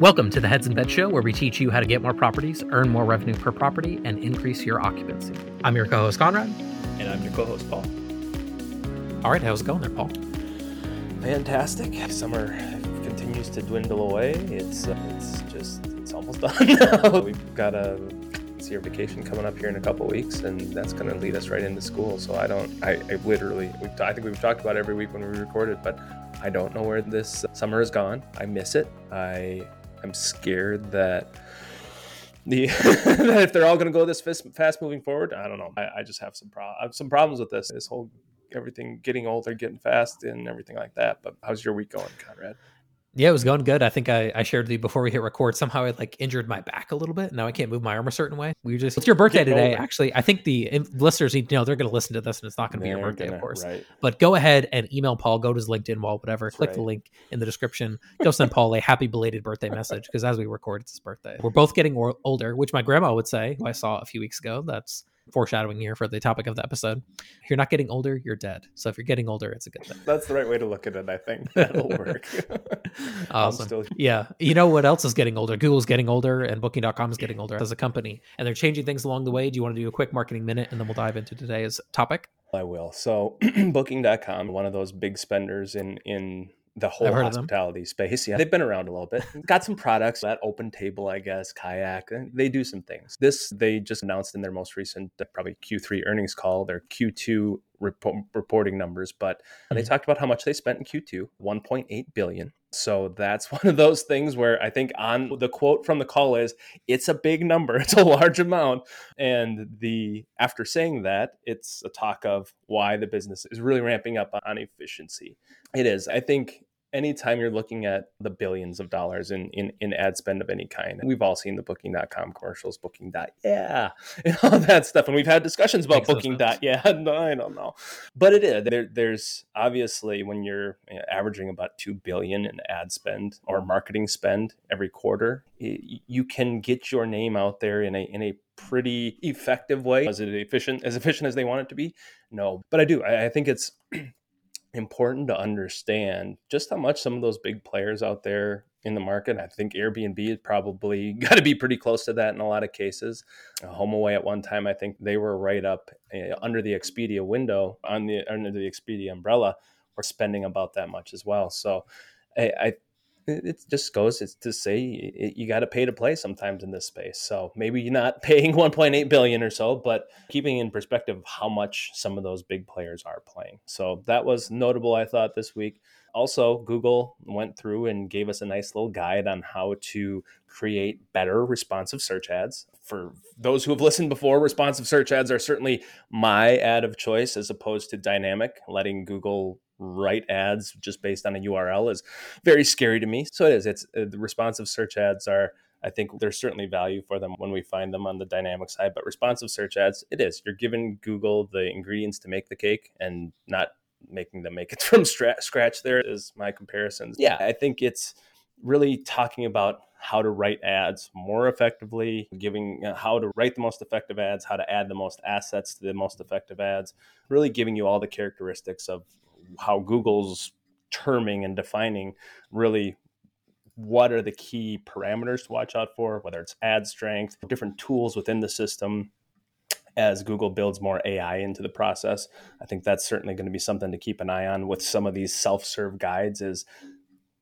Welcome to the Heads in Bed Show, where we teach you how to get more properties, earn more revenue per property, and increase your occupancy. I'm your co host, Conrad. And I'm your co host, Paul. All right, how's it going there, Paul? Fantastic. Summer continues to dwindle away. It's uh, it's just it's almost done now. We've got a senior vacation coming up here in a couple weeks, and that's going to lead us right into school. So I don't, I, I literally, we've, I think we've talked about every week when we recorded, but I don't know where this summer is gone. I miss it. I I'm scared that the that if they're all going to go this fast moving forward, I don't know. I, I just have some pro- have some problems with this. This whole everything getting older, getting fast, and everything like that. But how's your week going, Conrad? Yeah, it was going good. I think I, I shared with you before we hit record. Somehow I like injured my back a little bit. Now I can't move my arm a certain way. We just it's your birthday today. Actually, I think the listeners need to know they're going to listen to this, and it's not going to be your birthday, gonna, of course. Right. But go ahead and email Paul. Go to his LinkedIn wall, whatever. That's click right. the link in the description. Go send Paul a happy belated birthday message because as we record, it's his birthday. We're both getting older, which my grandma would say, who I saw a few weeks ago. That's foreshadowing here for the topic of the episode. If you're not getting older, you're dead. So if you're getting older, it's a good thing. That's the right way to look at it, I think. That'll work. awesome. Still... Yeah. You know what else is getting older? Google's getting older and booking.com is getting older as a company. And they're changing things along the way. Do you want to do a quick marketing minute and then we'll dive into today's topic? I will. So booking.com, one of those big spenders in in the whole hospitality space. Yeah, they've been around a little bit. Got some products that Open Table, I guess, Kayak. They do some things. This they just announced in their most recent, uh, probably Q3 earnings call, their Q2 reporting numbers. But mm-hmm. they talked about how much they spent in Q2, 1.8 billion. So that's one of those things where I think on the quote from the call is it's a big number, it's a large amount. And the after saying that, it's a talk of why the business is really ramping up on efficiency. It is. I think anytime you're looking at the billions of dollars in, in, in ad spend of any kind, we've all seen the booking.com commercials, booking. Yeah, and all that stuff. And we've had discussions about booking. Yeah, no, I don't know. But it is. There, there's obviously when you're averaging about 2 billion in ad spend or marketing spend every quarter, you can get your name out there in a, in a pretty effective way. Is it efficient, as efficient as they want it to be? No, but I do. I, I think it's important to understand just how much some of those big players out there in the market. I think Airbnb is probably got to be pretty close to that in a lot of cases. Uh, HomeAway at one time, I think they were right up uh, under the Expedia window on the under the Expedia umbrella. We're spending about that much as well. So I, I it just goes it's to say you got to pay to play sometimes in this space. So maybe you're not paying 1.8 billion or so but keeping in perspective how much some of those big players are playing. So that was notable i thought this week. Also google went through and gave us a nice little guide on how to create better responsive search ads. For those who have listened before responsive search ads are certainly my ad of choice as opposed to dynamic letting google write ads just based on a URL is very scary to me. So it is. It's uh, the responsive search ads are. I think there's certainly value for them when we find them on the dynamic side, but responsive search ads, it is. You're giving Google the ingredients to make the cake and not making them make it from scratch. There is my comparisons. Yeah, I think it's really talking about how to write ads more effectively, giving uh, how to write the most effective ads, how to add the most assets to the most effective ads, really giving you all the characteristics of how Google's terming and defining really what are the key parameters to watch out for, whether it's ad strength, different tools within the system as Google builds more AI into the process. I think that's certainly going to be something to keep an eye on with some of these self-serve guides is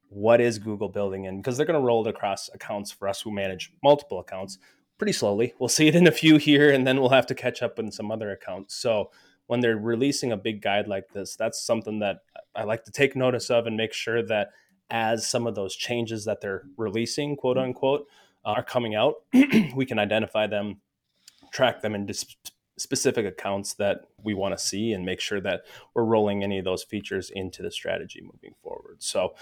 what is Google building in because they're going to roll it across accounts for us who manage multiple accounts pretty slowly. We'll see it in a few here and then we'll have to catch up in some other accounts. So when they're releasing a big guide like this, that's something that I like to take notice of and make sure that as some of those changes that they're releasing, quote mm-hmm. unquote, uh, are coming out, we can identify them, track them into sp- specific accounts that we want to see, and make sure that we're rolling any of those features into the strategy moving forward. So,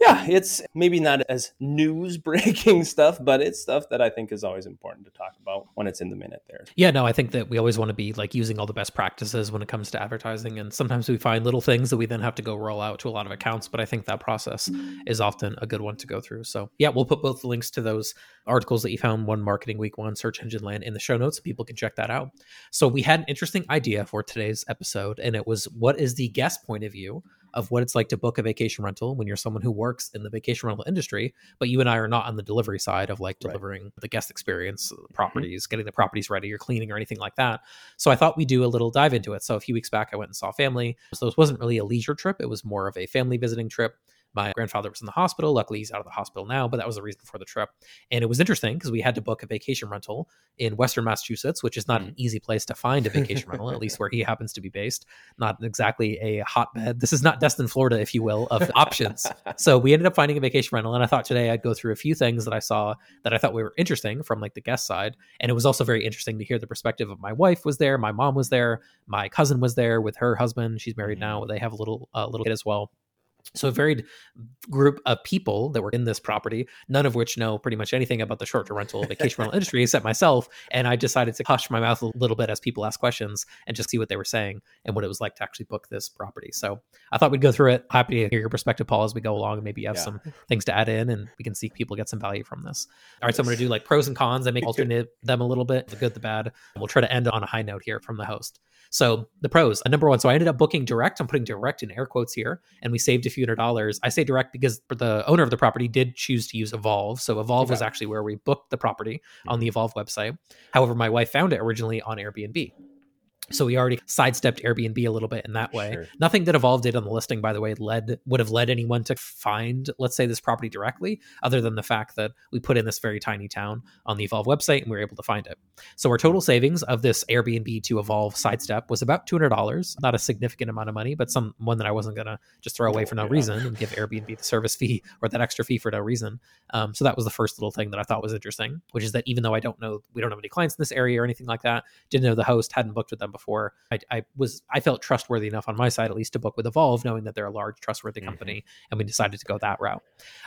yeah, it's maybe not as news breaking stuff, but it's stuff that I think is always important to talk about when it's in the minute there. Yeah, no, I think that we always want to be like using all the best practices when it comes to advertising. And sometimes we find little things that we then have to go roll out to a lot of accounts. But I think that process is often a good one to go through. So yeah, we'll put both links to those articles that you found one marketing week, one search engine land in the show notes. So people can check that out. So we had an interesting idea for today's episode, and it was what is the guest point of view of what it's like to book a vacation rental when you're someone who works in the vacation rental industry, but you and I are not on the delivery side of like delivering right. the guest experience, the mm-hmm. properties, mm-hmm. getting the properties ready, or cleaning or anything like that. So I thought we'd do a little dive into it. So a few weeks back, I went and saw family. So this wasn't really a leisure trip; it was more of a family visiting trip. My grandfather was in the hospital. Luckily, he's out of the hospital now, but that was the reason for the trip. And it was interesting because we had to book a vacation rental in Western Massachusetts, which is not mm. an easy place to find a vacation rental, at least where he happens to be based. Not exactly a hotbed. This is not Destin, Florida, if you will, of options. So we ended up finding a vacation rental. And I thought today I'd go through a few things that I saw that I thought were interesting from like the guest side. And it was also very interesting to hear the perspective of my wife was there, my mom was there, my cousin was there with her husband. She's married now. Mm. They have a little uh, little kid as well. So a varied group of people that were in this property, none of which know pretty much anything about the short-term rental vacation rental industry except myself. And I decided to hush my mouth a little bit as people ask questions and just see what they were saying and what it was like to actually book this property. So I thought we'd go through it. Happy to hear your perspective, Paul, as we go along and maybe you have yeah. some things to add in and we can see people get some value from this. All right, so I'm going to do like pros and cons and make alternate them a little bit, the good, the bad. We'll try to end on a high note here from the host. So the pros, number one. So I ended up booking direct. I'm putting direct in air quotes here, and we saved a few hundred dollars. I say direct because the owner of the property did choose to use Evolve. So Evolve okay. was actually where we booked the property on the mm-hmm. Evolve website. However, my wife found it originally on Airbnb. So we already sidestepped Airbnb a little bit in that way. Sure. Nothing that Evolve did on the listing, by the way, led would have led anyone to find, let's say, this property directly, other than the fact that we put in this very tiny town on the Evolve website and we were able to find it. So our total savings of this Airbnb to Evolve sidestep was about two hundred dollars. Not a significant amount of money, but some one that I wasn't gonna just throw away for no yeah. reason and give Airbnb the service fee or that extra fee for no reason. Um, so that was the first little thing that I thought was interesting, which is that even though I don't know, we don't have any clients in this area or anything like that, didn't know the host, hadn't booked with them before. I, I, was I felt trustworthy enough on my side at least to book with Evolve, knowing that they're a large, trustworthy mm-hmm. company, and we decided to go that route.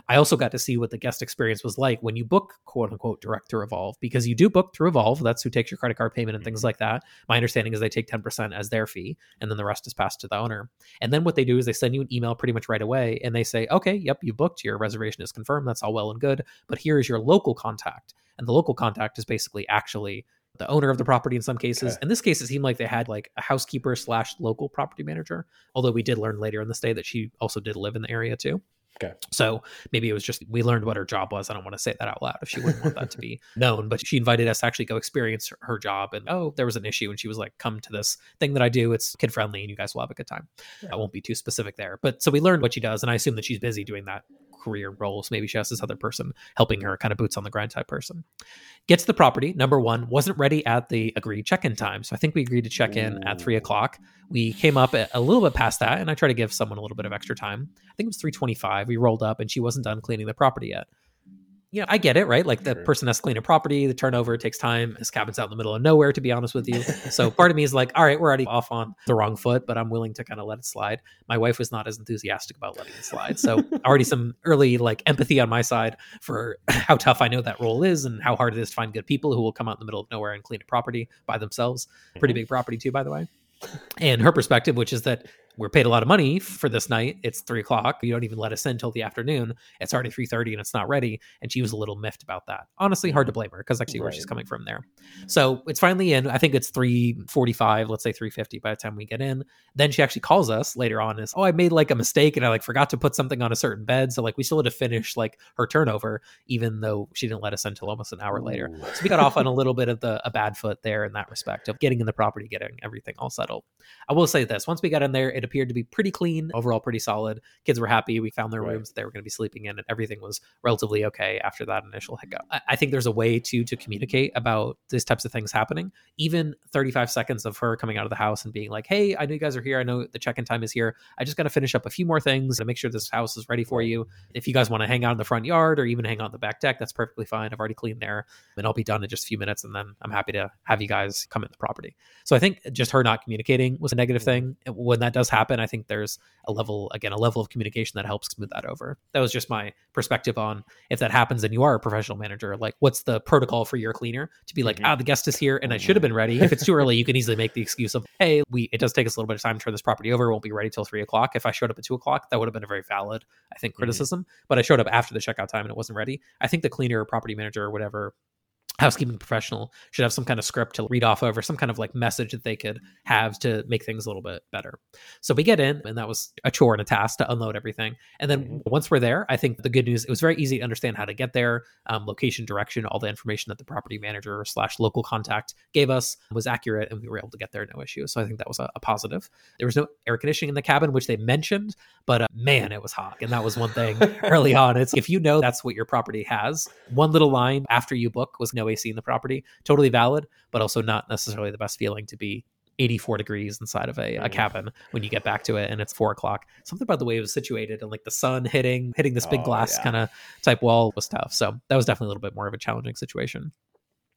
I also got to see what the guest experience was like when you book quote unquote direct through Evolve, because you do book through Evolve. That's who takes your credit card payment and things mm-hmm. like that. My understanding is they take ten percent as their fee, and then the rest is passed to the owner. And then what they do is they send you an email pretty much right away, and they say, okay, yep, you booked, your reservation is confirmed. That's all well and good, but here is your local contact. And the local contact is basically actually the owner of the property in some cases. Okay. In this case, it seemed like they had like a housekeeper slash local property manager. Although we did learn later in the stay that she also did live in the area too. Okay. So maybe it was just we learned what her job was. I don't want to say that out loud if she wouldn't want that to be known, but she invited us to actually go experience her, her, job. And oh, there was an issue, and she was like, "Come to this thing that I do. It's kid friendly, and you guys will have a good time." Yeah. I won't be too specific there, but so we learned what she does, and I assume that she's busy doing that career roles. Maybe she has this other person helping her, kind of boots on the ground type person. Gets the property. Number one, wasn't ready at the agreed check in time. So I think we agreed to check in at three o'clock. We came up a little bit past that, and I tried to give someone a little bit of extra time. I think it was 325. We rolled up, and she wasn't done cleaning the property yet you know, I get it, right? Like the person has to clean a property, the turnover takes time. His cabin's out in the middle of nowhere, to be honest with you. So part of me is like, all right, we're already off on the wrong foot, but I'm willing to kind of let it slide. My wife was not as enthusiastic about letting it slide. So already some early like empathy on my side for how tough I know that role is and how hard it is to find good people who will come out in the middle of nowhere and clean a property by themselves. Pretty big property too, by the way. And her perspective, which is that we're paid a lot of money for this night. It's three o'clock. You don't even let us in until the afternoon. It's already three thirty and it's not ready. And she was a little miffed about that. Honestly, hard to mm-hmm. blame her because actually right. where she's coming from there. So it's finally in. I think it's three forty five. Let's say three fifty by the time we get in. Then she actually calls us later on. Is oh I made like a mistake and I like forgot to put something on a certain bed. So like we still had to finish like her turnover even though she didn't let us in until almost an hour Ooh. later. So we got off on a little bit of the a bad foot there in that respect of getting in the property, getting everything all settled. I will say this: once we got in there, it appeared to be pretty clean overall pretty solid. Kids were happy. We found their right. rooms they were going to be sleeping in, and everything was relatively okay after that initial hiccup. Mm-hmm. I, I think there's a way to to communicate about these types of things happening. Even 35 seconds of her coming out of the house and being like, "Hey, I know you guys are here. I know the check-in time is here. I just got to finish up a few more things to make sure this house is ready for you. If you guys want to hang out in the front yard or even hang out in the back deck, that's perfectly fine. I've already cleaned there, and I'll be done in just a few minutes, and then I'm happy to have you guys come in the property." So I think just her not communicating was a negative mm-hmm. thing. When that does happen, I think there's a level again a level of communication that helps smooth that over that was just my perspective on if that happens and you are a professional manager like what's the protocol for your cleaner to be like mm-hmm. ah the guest is here and i should have been ready if it's too early you can easily make the excuse of hey we it does take us a little bit of time to turn this property over it won't be ready till three o'clock if i showed up at two o'clock that would have been a very valid i think mm-hmm. criticism mm-hmm. but i showed up after the checkout time and it wasn't ready i think the cleaner or property manager or whatever housekeeping professional should have some kind of script to read off over some kind of like message that they could have to make things a little bit better. So we get in and that was a chore and a task to unload everything. And then mm-hmm. once we're there i think the good news it was very easy to understand how to get there um, location direction all the information that the property manager slash local contact gave us was accurate and we were able to get there no issue so i think that was a, a positive. There was no air conditioning in the cabin which they mentioned but uh, man it was hot. And that was one thing early on. It's if you know that's what your property has one little line after you book was no AC in the property. Totally valid, but also not necessarily the best feeling to be 84 degrees inside of a, a, cabin when you get back to it and it's four o'clock something about the way it was situated and like the sun hitting hitting this big oh, glass yeah. kind of type wall was tough so that was definitely a little bit more of a challenging situation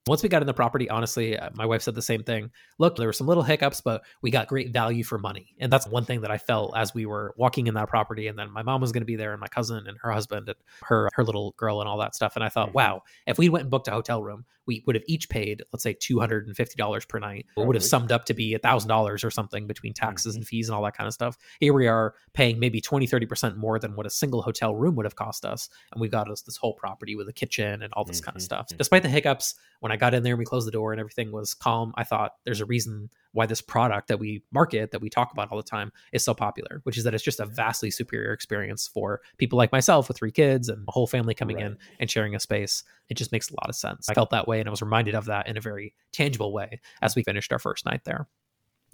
once we got in the property, honestly, uh, my wife said the same thing. Look, there were some little hiccups, but we got great value for money. And that's one thing that I felt as we were walking in that property. And then my mom was going to be there, and my cousin and her husband and her her little girl and all that stuff. And I thought, mm-hmm. wow, if we went and booked a hotel room, we would have each paid, let's say, two hundred and fifty dollars per night. It would have summed up to be a thousand dollars or something between taxes mm-hmm. and fees and all that kind of stuff. Here we are paying maybe 20, 30 percent more than what a single hotel room would have cost us, and we got us this whole property with a kitchen and all this mm-hmm. kind of stuff. Mm-hmm. Despite the hiccups, when I got in there and we closed the door and everything was calm, I thought there's a reason why this product that we market, that we talk about all the time, is so popular, which is that it's just a vastly superior experience for people like myself with three kids and a whole family coming right. in and sharing a space. It just makes a lot of sense. I felt that way and I was reminded of that in a very tangible way as we finished our first night there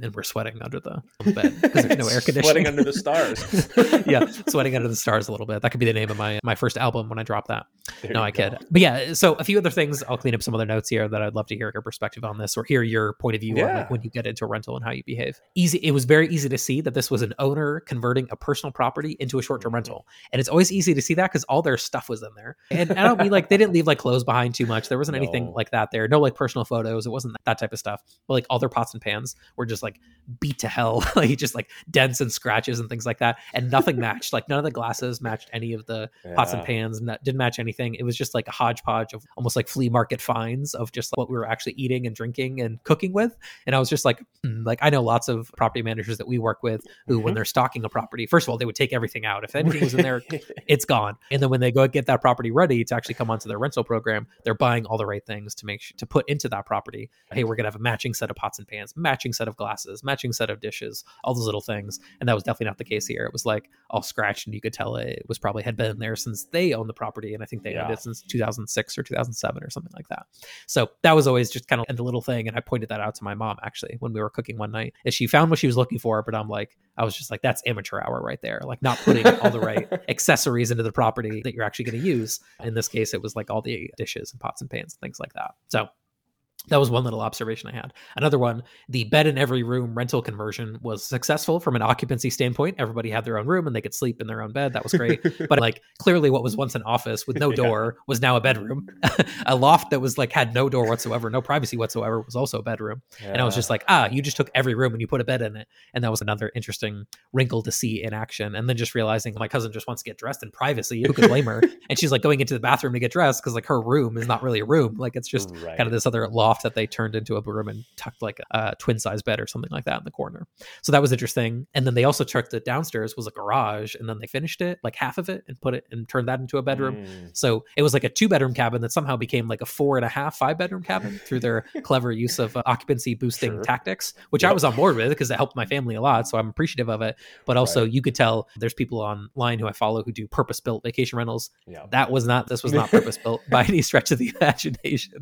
and we're sweating under the bed because there's no air conditioning. sweating under the stars. yeah, sweating under the stars a little bit. That could be the name of my my first album when I drop that. There no, I go. kid. But yeah, so a few other things. I'll clean up some other notes here that I'd love to hear your perspective on this or hear your point of view yeah. on like when you get into a rental and how you behave. Easy. It was very easy to see that this was an owner converting a personal property into a short term mm-hmm. rental, and it's always easy to see that because all their stuff was in there. And I don't mean like they didn't leave like clothes behind too much. There wasn't no. anything like that there. No like personal photos. It wasn't that type of stuff. But like all their pots and pans were just like beat to hell, like just like dents and scratches and things like that, and nothing matched. Like none of the glasses matched any of the yeah. pots and pans, and that didn't match anything. It was just like a hodgepodge of almost like flea market finds of just like what we were actually eating and drinking and cooking with. And I was just like, hmm, like I know lots of property managers that we work with who, mm-hmm. when they're stocking a property, first of all, they would take everything out. If anything was in there, it's gone. And then when they go get that property ready to actually come onto their rental program, they're buying all the right things to make sure to put into that property. Hey, we're gonna have a matching set of pots and pans, matching set of glasses, matching set of dishes, all those little things. And that was definitely not the case here. It was like all scratched, and you could tell it was probably had been there since they owned the property, and I think they yeah. owned it since 2006 or 2007 or something like that. So that was always just kind of the little thing, and I pointed that out to my mom actually when we were cooking one night. Is she found what she was looking for, but I'm like, I was just like, that's amateur hour right there, like not putting all the right accessories into the property that you're actually going to use. In this case, it was like all the dishes and pots and pans and things like that. So that was one little observation I had. Another one, the bed in every room rental conversion was successful from an occupancy standpoint. Everybody had their own room and they could sleep in their own bed. That was great. but like clearly what was once an office with no door yeah. was now a bedroom. a loft that was like had no door whatsoever, no privacy whatsoever was also a bedroom. Yeah. And I was just like, ah, you just took every room and you put a bed in it. And that was another interesting wrinkle to see in action. And then just realizing my cousin just wants to get dressed in privacy. Who could blame her? and she's like going into the bathroom to get dressed because like her room is not really a room. Like it's just right. kind of this other loft loft that they turned into a room and tucked like a, twin size bed or something like that in the corner. So that was interesting. And then they also took the downstairs was a garage and then they finished it like half of it and put it and turned that into a bedroom. Mm. So it was like a two bedroom cabin that somehow became like a four and a half, five bedroom cabin through their clever use of uh, occupancy boosting sure. tactics, which yep. I was on board with because it helped my family a lot. So I'm appreciative of it. But also right. you could tell there's people online who I follow who do purpose built vacation rentals. Yep. That was not, this was not purpose built by any stretch of the imagination.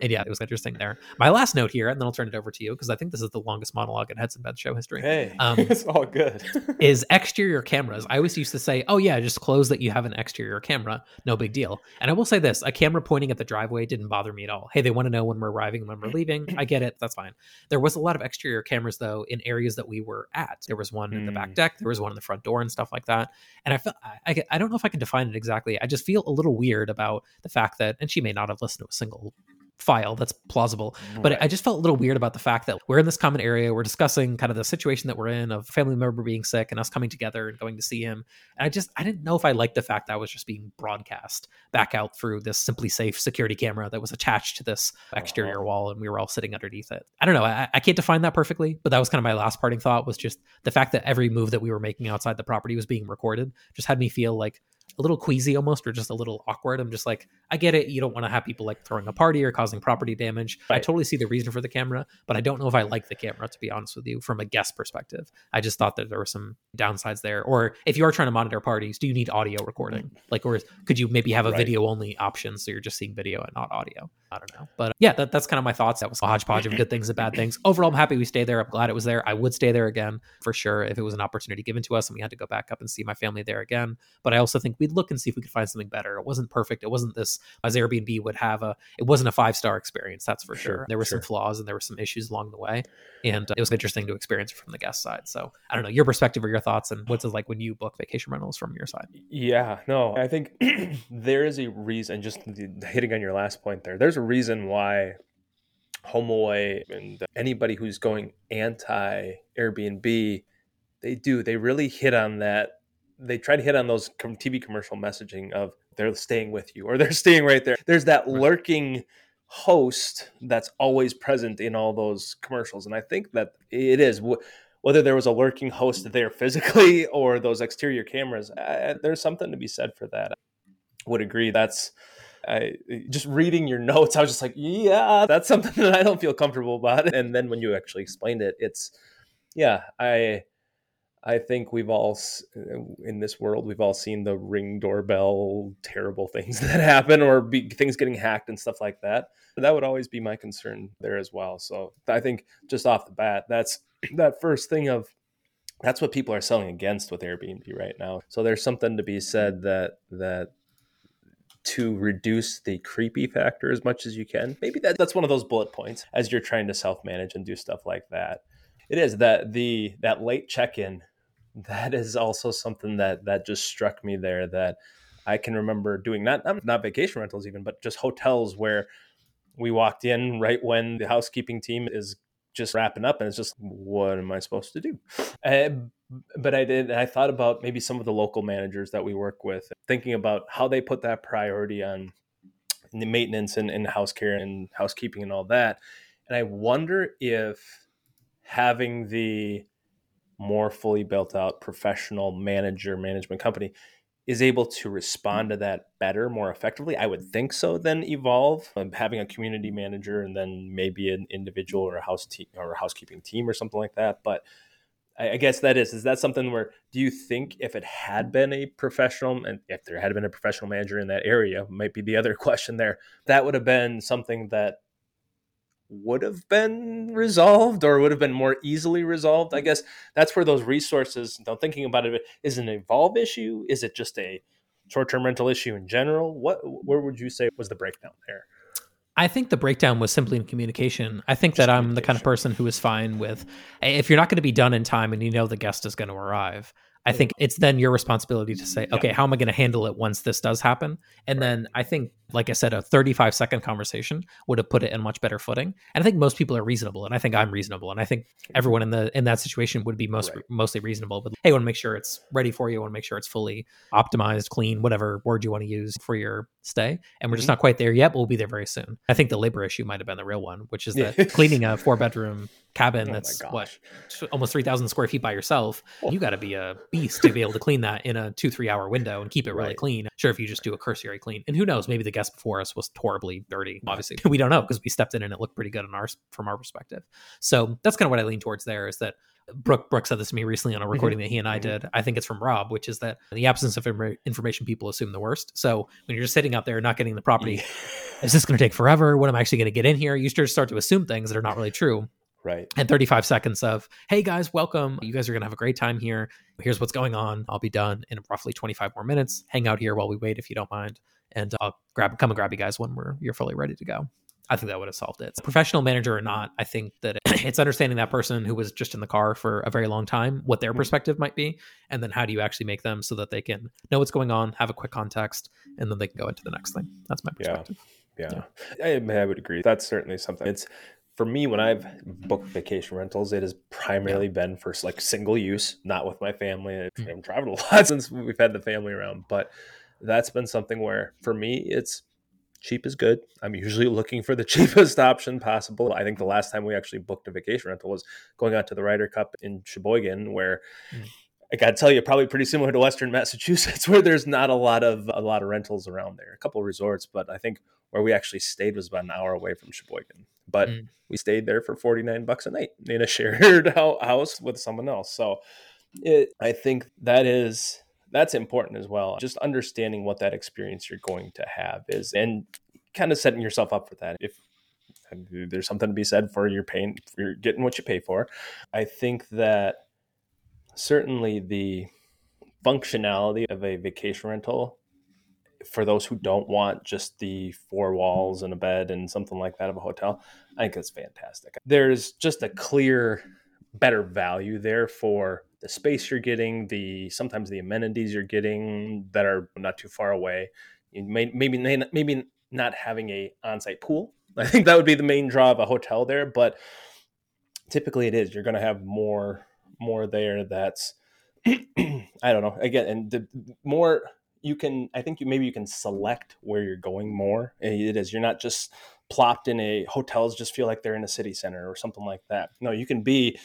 And yeah, it was interesting there. My last note here, and then I'll turn it over to you because I think this is the longest monologue in Heads in Beds show history. Hey, um, it's all good. is exterior cameras. I always used to say, oh, yeah, just close that you have an exterior camera. No big deal. And I will say this a camera pointing at the driveway didn't bother me at all. Hey, they want to know when we're arriving and when we're leaving. I get it. That's fine. There was a lot of exterior cameras, though, in areas that we were at. There was one mm. in the back hmm. deck, there was one in the front door and stuff like that. And I felt, I, I don't know if I can define it exactly. I just feel a little weird about the fact that, and she may not have listened to a single file that's plausible. Right. But I just felt a little weird about the fact that we're in this common area, we're discussing kind of the situation that we're in of family member being sick and us coming together and going to see him. And I just I didn't know if I liked the fact that I was just being broadcast back out through this SimpliSafe security camera that was attached to this exterior uh-huh. wall and we were all sitting underneath it. I don't know. I, I can't define that perfectly, but that was kind of my last parting thought was just the fact that every move that we were making outside the property was being recorded just had me feel like a little queasy almost or just a little awkward. I'm just like, I get it. You don't want to have people like throwing a party or causing property damage. Right. I totally see the reason for the camera, but I don't know if I like the camera to be honest with you from a guest perspective. I just thought that there were some downsides there. Or if you are trying to monitor parties, do you need audio recording? Like, or could you maybe have a right. video only option so you're just seeing video and not audio? I don't know. But yeah, that, that's kind of my thoughts. That was a hodgepodge of good things and bad things. Overall, I'm happy we stayed there. I'm glad it was there. I would stay there again for sure if it was an opportunity given to us and we had to go back up and see my family there again. But I also think we'd look and see if we could find something better. It wasn't perfect. It wasn't this as Airbnb would have a. It wasn't a five star experience. That's for sure. sure. There were sure. some flaws and there were some issues along the way, and uh, it was interesting to experience from the guest side. So I don't know your perspective or your thoughts and what's it like when you book vacation rentals from your side. Yeah, no, I think there is a reason. Just hitting on your last point there, there's a reason why HomeAway and anybody who's going anti Airbnb, they do. They really hit on that. They try to hit on those TV commercial messaging of they're staying with you or they're staying right there. There's that lurking host that's always present in all those commercials. And I think that it is whether there was a lurking host there physically or those exterior cameras, uh, there's something to be said for that. I would agree. That's I just reading your notes, I was just like, yeah, that's something that I don't feel comfortable about. And then when you actually explained it, it's yeah, I I think we've all uh, in this world we've all seen the ring doorbell terrible things that happen or be, things getting hacked and stuff like that. That would always be my concern there as well. So I think just off the bat, that's that first thing of that's what people are selling against with Airbnb right now. So there's something to be said that that to reduce the creepy factor as much as you can. Maybe that, that's one of those bullet points as you're trying to self-manage and do stuff like that. It is that the that late check-in that is also something that that just struck me there that I can remember doing not not vacation rentals even but just hotels where we walked in right when the housekeeping team is just wrapping up and it's just what am i supposed to do? Uh, but i did i thought about maybe some of the local managers that we work with thinking about how they put that priority on the maintenance and, and house care and housekeeping and all that. And i wonder if having the more fully built out professional manager management company is able to respond to that better, more effectively. I would think so than Evolve, um, having a community manager and then maybe an individual or a house team or a housekeeping team or something like that. But I, I guess that is is that something where do you think if it had been a professional and if there had been a professional manager in that area, might be the other question there, that would have been something that would have been resolved or would have been more easily resolved. I mm-hmm. guess that's where those resources, know, thinking about it, is it an evolve issue? Is it just a short-term rental issue in general? What where would you say was the breakdown there? I think the breakdown was simply in communication. I think just that I'm the kind of person who is fine with if you're not going to be done in time and you know the guest is going to arrive, I think it's then your responsibility to say, okay, how am I going to handle it once this does happen? And then I think, like I said, a 35 second conversation would have put it in much better footing. And I think most people are reasonable, and I think I'm reasonable, and I think everyone in the in that situation would be most right. mostly reasonable. But hey, I want to make sure it's ready for you. I want to make sure it's fully optimized, clean, whatever word you want to use for your stay. And we're just mm-hmm. not quite there yet, but we'll be there very soon. I think the labor issue might have been the real one, which is that cleaning a four bedroom cabin oh that's what almost 3000 square feet by yourself oh. you got to be a beast to be able to clean that in a two three hour window and keep it really right. clean sure if you just do a cursory clean and who knows maybe the guest before us was horribly dirty obviously we don't know because we stepped in and it looked pretty good on ours from our perspective so that's kind of what i lean towards there is that Brooke, Brooke said this to me recently on a mm-hmm. recording mm-hmm. that he and I mm-hmm. did. I think it's from Rob, which is that in the absence of information, people assume the worst. So when you're just sitting out there not getting the property, is this going to take forever? What am I actually going to get in here? You start to assume things that are not really true. Right. And 35 seconds of, hey guys, welcome. You guys are going to have a great time here. Here's what's going on. I'll be done in roughly 25 more minutes. Hang out here while we wait if you don't mind. And I'll grab come and grab you guys when we're you're fully ready to go. I think that would have solved it. Professional manager or not, I think that it's understanding that person who was just in the car for a very long time, what their mm-hmm. perspective might be, and then how do you actually make them so that they can know what's going on, have a quick context, and then they can go into the next thing. That's my perspective. Yeah. Yeah. yeah. I, I would agree. That's certainly something. It's for me when i've booked vacation rentals it has primarily yeah. been for like single use not with my family mm-hmm. i've traveled a lot since we've had the family around but that's been something where for me it's cheap is good i'm usually looking for the cheapest option possible i think the last time we actually booked a vacation rental was going out to the Ryder Cup in sheboygan where mm I gotta tell you, probably pretty similar to Western Massachusetts, where there's not a lot of a lot of rentals around there. A couple resorts, but I think where we actually stayed was about an hour away from Sheboygan. But mm. we stayed there for 49 bucks a night in a shared house with someone else. So it, I think that is that's important as well. Just understanding what that experience you're going to have is, and kind of setting yourself up for that. If uh, there's something to be said for your paying, you're getting what you pay for. I think that certainly the functionality of a vacation rental for those who don't want just the four walls and a bed and something like that of a hotel, I think it's fantastic. There's just a clear, better value there for the space you're getting, the sometimes the amenities you're getting that are not too far away. You may, maybe maybe not having a on-site pool. I think that would be the main draw of a hotel there, but typically it is. You're going to have more more there that's I don't know. Again, and the more you can i think you maybe you can select where you're going more eh, it is you're not just plopped in a hotels just feel like they're in a city center or something like that no you can be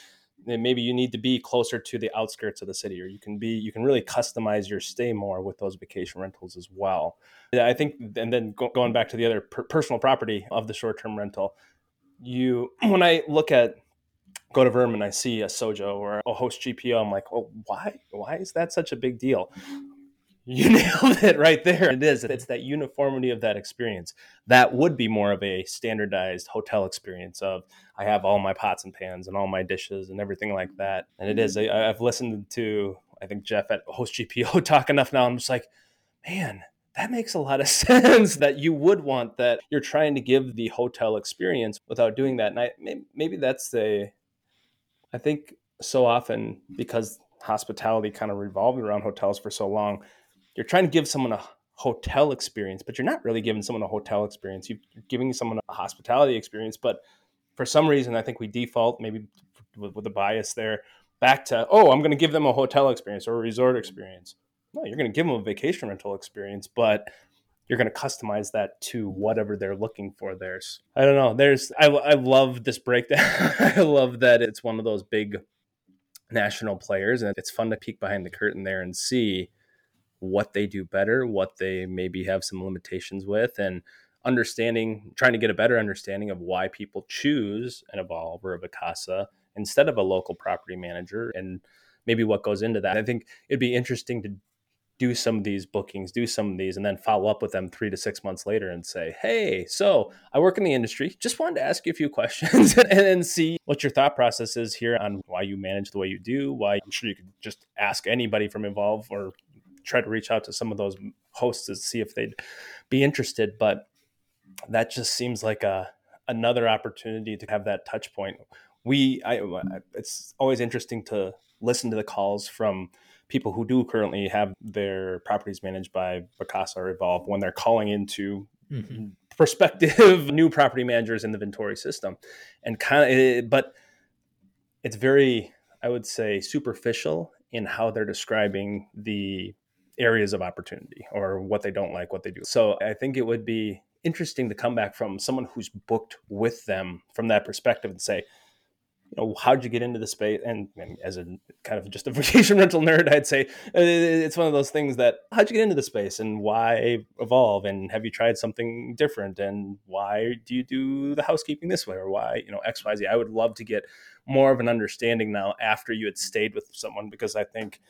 maybe you need to be closer to the outskirts of the city or you can be you can really customize your stay more with those vacation rentals as well i think and then going back to the other per- personal property of the short-term rental you when i look at go to Vrbo, I see a Sojo or a host GPO. I'm like, well, why? Why is that such a big deal? You nailed it right there. It is. It's that uniformity of that experience. That would be more of a standardized hotel experience of I have all my pots and pans and all my dishes and everything like that. And it is. Mm-hmm. I, have listened to I think Jeff at Host GPO talk enough now. I'm just like, man, that makes a lot of sense that you would want that you're trying to give the hotel experience without doing that. And I maybe that's the I think so often because hospitality kind of revolved around hotels for so long you're trying to give someone a hotel experience, but you're not really giving someone a hotel experience. You're giving someone a hospitality experience. But for some reason, I think we default, maybe with, with a bias there, back to, oh, I'm going to give them a hotel experience or a resort experience. No, you're going to give them a vacation rental experience, but you're going to customize that to whatever they're looking for There's, I don't know. There's, I, I love this breakdown. I love that it's one of those big national players, and it's fun to peek behind the curtain there and see what they do better, what they maybe have some limitations with, and understanding, trying to get a better understanding of why people choose an Evolve or a Vacasa instead of a local property manager and maybe what goes into that. I think it'd be interesting to do some of these bookings, do some of these, and then follow up with them three to six months later and say, Hey, so I work in the industry. Just wanted to ask you a few questions and, and see what your thought process is here on why you manage the way you do. Why I'm sure you could just ask anybody from Evolve or try to reach out to some of those hosts to see if they'd be interested. But that just seems like a another opportunity to have that touch point. We, I, it's always interesting to listen to the calls from people who do currently have their properties managed by Vacasa or Evolve when they're calling into mm-hmm. prospective new property managers in the Vintory system, and kind of, but it's very, I would say, superficial in how they're describing the areas of opportunity or what they don't like, what they do. So I think it would be interesting to come back from someone who's booked with them from that perspective and say, you know, how'd you get into the space? And, and, as a kind of just a vacation rental nerd, I'd say uh, it's one of those things that how'd you get into the space and why evolve? And have you tried something different? And why do you do the housekeeping this way or why, you know, X, Y, Z? I would love to get more of an understanding now after you had stayed with someone because I think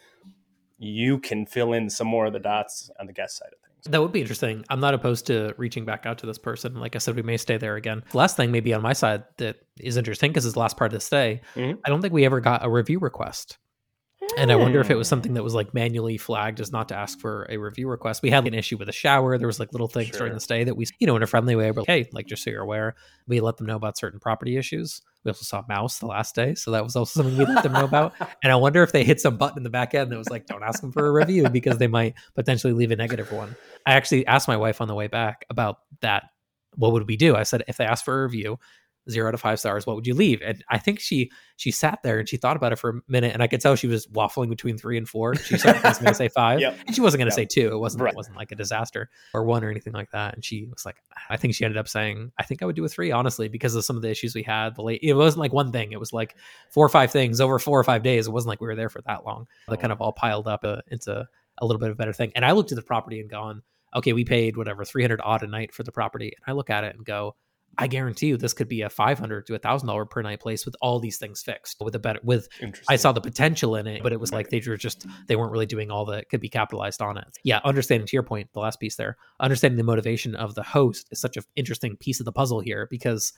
you can fill in some more of the dots on the guest side of things. That would be interesting. I'm not opposed to reaching back out to this person. Like I said, we may stay there again. last thing, maybe on my side, that is interesting because it's the last part of the stay. Mm-hmm. I don't think we ever got a review request. And I wonder if it was hmm. something that was like manually flagged as not to ask for a review request. We had an issue with a shower. There was like little things sure. during the stay that we, you know, in a friendly way, but hey, like just so you're aware, we let them know about certain property issues. We also saw Mouse the last day, so that was also something we let them know about. And I wonder if they hit some button in the back end that was like, "Don't ask them for a review" because they might potentially leave a negative one. I actually asked my wife on the way back about that. What would we do? I said, if they ask for a review, zero to five stars. What would you leave? And I think she she sat there and she thought about it for a minute, and I could tell she was waffling between three and four. She said was going to say five, yep. and she wasn't going to yep. say two. It wasn't right. it wasn't like a disaster or one or anything like that. And she was like, I think she ended up saying, I think I would do a three, honestly, because of some of the issues we had. The late, it wasn't like one thing; it was like four or five things over four or five days. It wasn't like we were there for that long. That kind of all piled up uh, into a little bit of a better thing. And I looked at the property and gone, okay, we paid whatever three hundred odd a night for the property, and I look at it and go I guarantee you this could be a five hundred to a thousand dollar per night place with all these things fixed. With a better with I saw the potential in it, but it was like they were just they weren't really doing all that could be capitalized on it. Yeah, understanding to your point, the last piece there, understanding the motivation of the host is such an interesting piece of the puzzle here because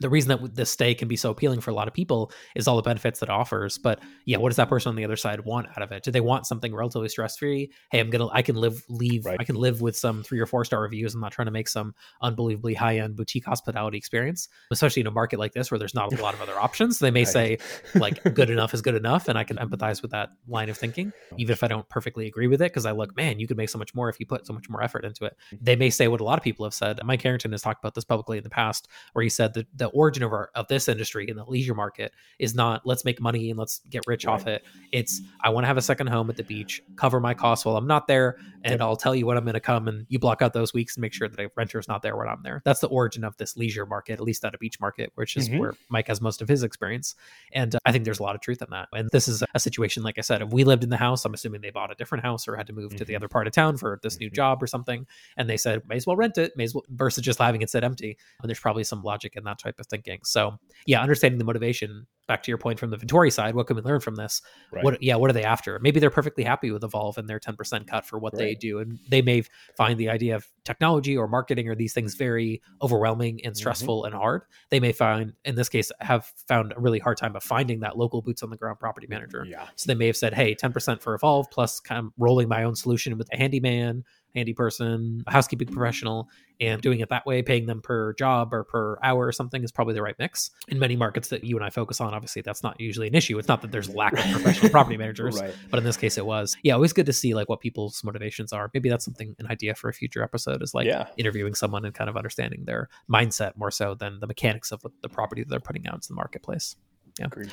the reason that this stay can be so appealing for a lot of people is all the benefits that it offers. But yeah, what does that person on the other side want out of it? Do they want something relatively stress free? Hey, I'm gonna I can live leave right. I can live with some three or four star reviews. I'm not trying to make some unbelievably high end boutique hospitality experience, especially in a market like this where there's not a lot of other options. They may right. say like good enough is good enough, and I can empathize with that line of thinking, even if I don't perfectly agree with it. Because I look, man, you could make so much more if you put so much more effort into it. They may say what a lot of people have said. Mike Harrington has talked about this publicly in the past, where he said that the origin of our of this industry in the leisure market is not let's make money and let's get rich right. off it. It's I want to have a second home at the beach, cover my costs while I'm not there, and yep. I'll tell you when I'm going to come and you block out those weeks and make sure that a renter's not there when I'm there. That's the origin of this leisure market, at least at a beach market, which is mm-hmm. where Mike has most of his experience. And uh, I think there's a lot of truth in that. And this is a situation, like I said, if we lived in the house, I'm assuming they bought a different house or had to move mm-hmm. to the mm-hmm. other part of town for this new mm-hmm. job or something, and they said may as well rent it, may as well versus just having it sit empty. And there's probably some logic in that type of thinking. So yeah, understanding the motivation back to your point from the Vintory side, what can we learn from this? Right. What, yeah, what are they after? Maybe they're perfectly happy with Evolve and their 10% cut for what right. they do. And they may find the idea of technology or marketing or these things very overwhelming and mm-hmm. stressful mm-hmm. and hard. They may find, in this case, have found a really hard time of finding that local boots on the ground property manager. Yeah. So they may have said, hey, 10% for Evolve plus kind of rolling my own solution with a handyman handy person, a housekeeping mm-hmm. professional, and doing it that way, paying them per job or per hour or something is probably the right mix. In many markets that you and I focus on, obviously that's not usually an issue. It's not that there's lack of professional property managers, right. but in this case it was. Yeah, always good to see like what people's motivations are. Maybe that's something an idea for a future episode is like yeah. interviewing someone and kind of understanding their mindset more so than the mechanics of the property that they're putting out into the marketplace. Yeah. Agreed.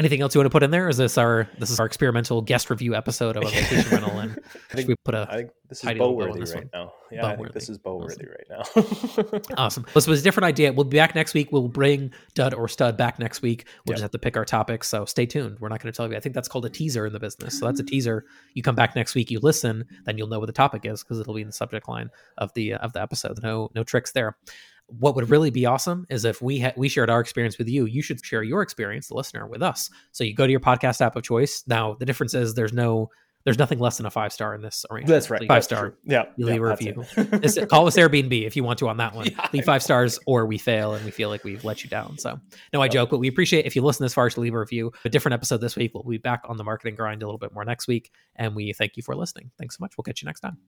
Anything else you want to put in there? Is this our this is our experimental guest review episode of a vacation rental? And I think we put a I think this is bow worthy right one. now. Yeah, I think this is bow worthy awesome. right now. awesome. This was a different idea. We'll be back next week. We'll bring Dud or Stud back next week. We'll yep. just have to pick our topics. So stay tuned. We're not going to tell you. I think that's called a teaser in the business. So that's a teaser. You come back next week. You listen, then you'll know what the topic is because it'll be in the subject line of the uh, of the episode. No no tricks there what would really be awesome is if we ha- we shared our experience with you you should share your experience the listener with us so you go to your podcast app of choice now the difference is there's no there's nothing less than a five star in this arrangement. That's right. Five that's star. True. Yeah. You leave yeah, a review. call us Airbnb if you want to on that one. Yeah, leave five stars or we fail and we feel like we've let you down. So no, I joke, but we appreciate if you listen this far to leave a review. A different episode this week. We'll be back on the marketing grind a little bit more next week. And we thank you for listening. Thanks so much. We'll catch you next time.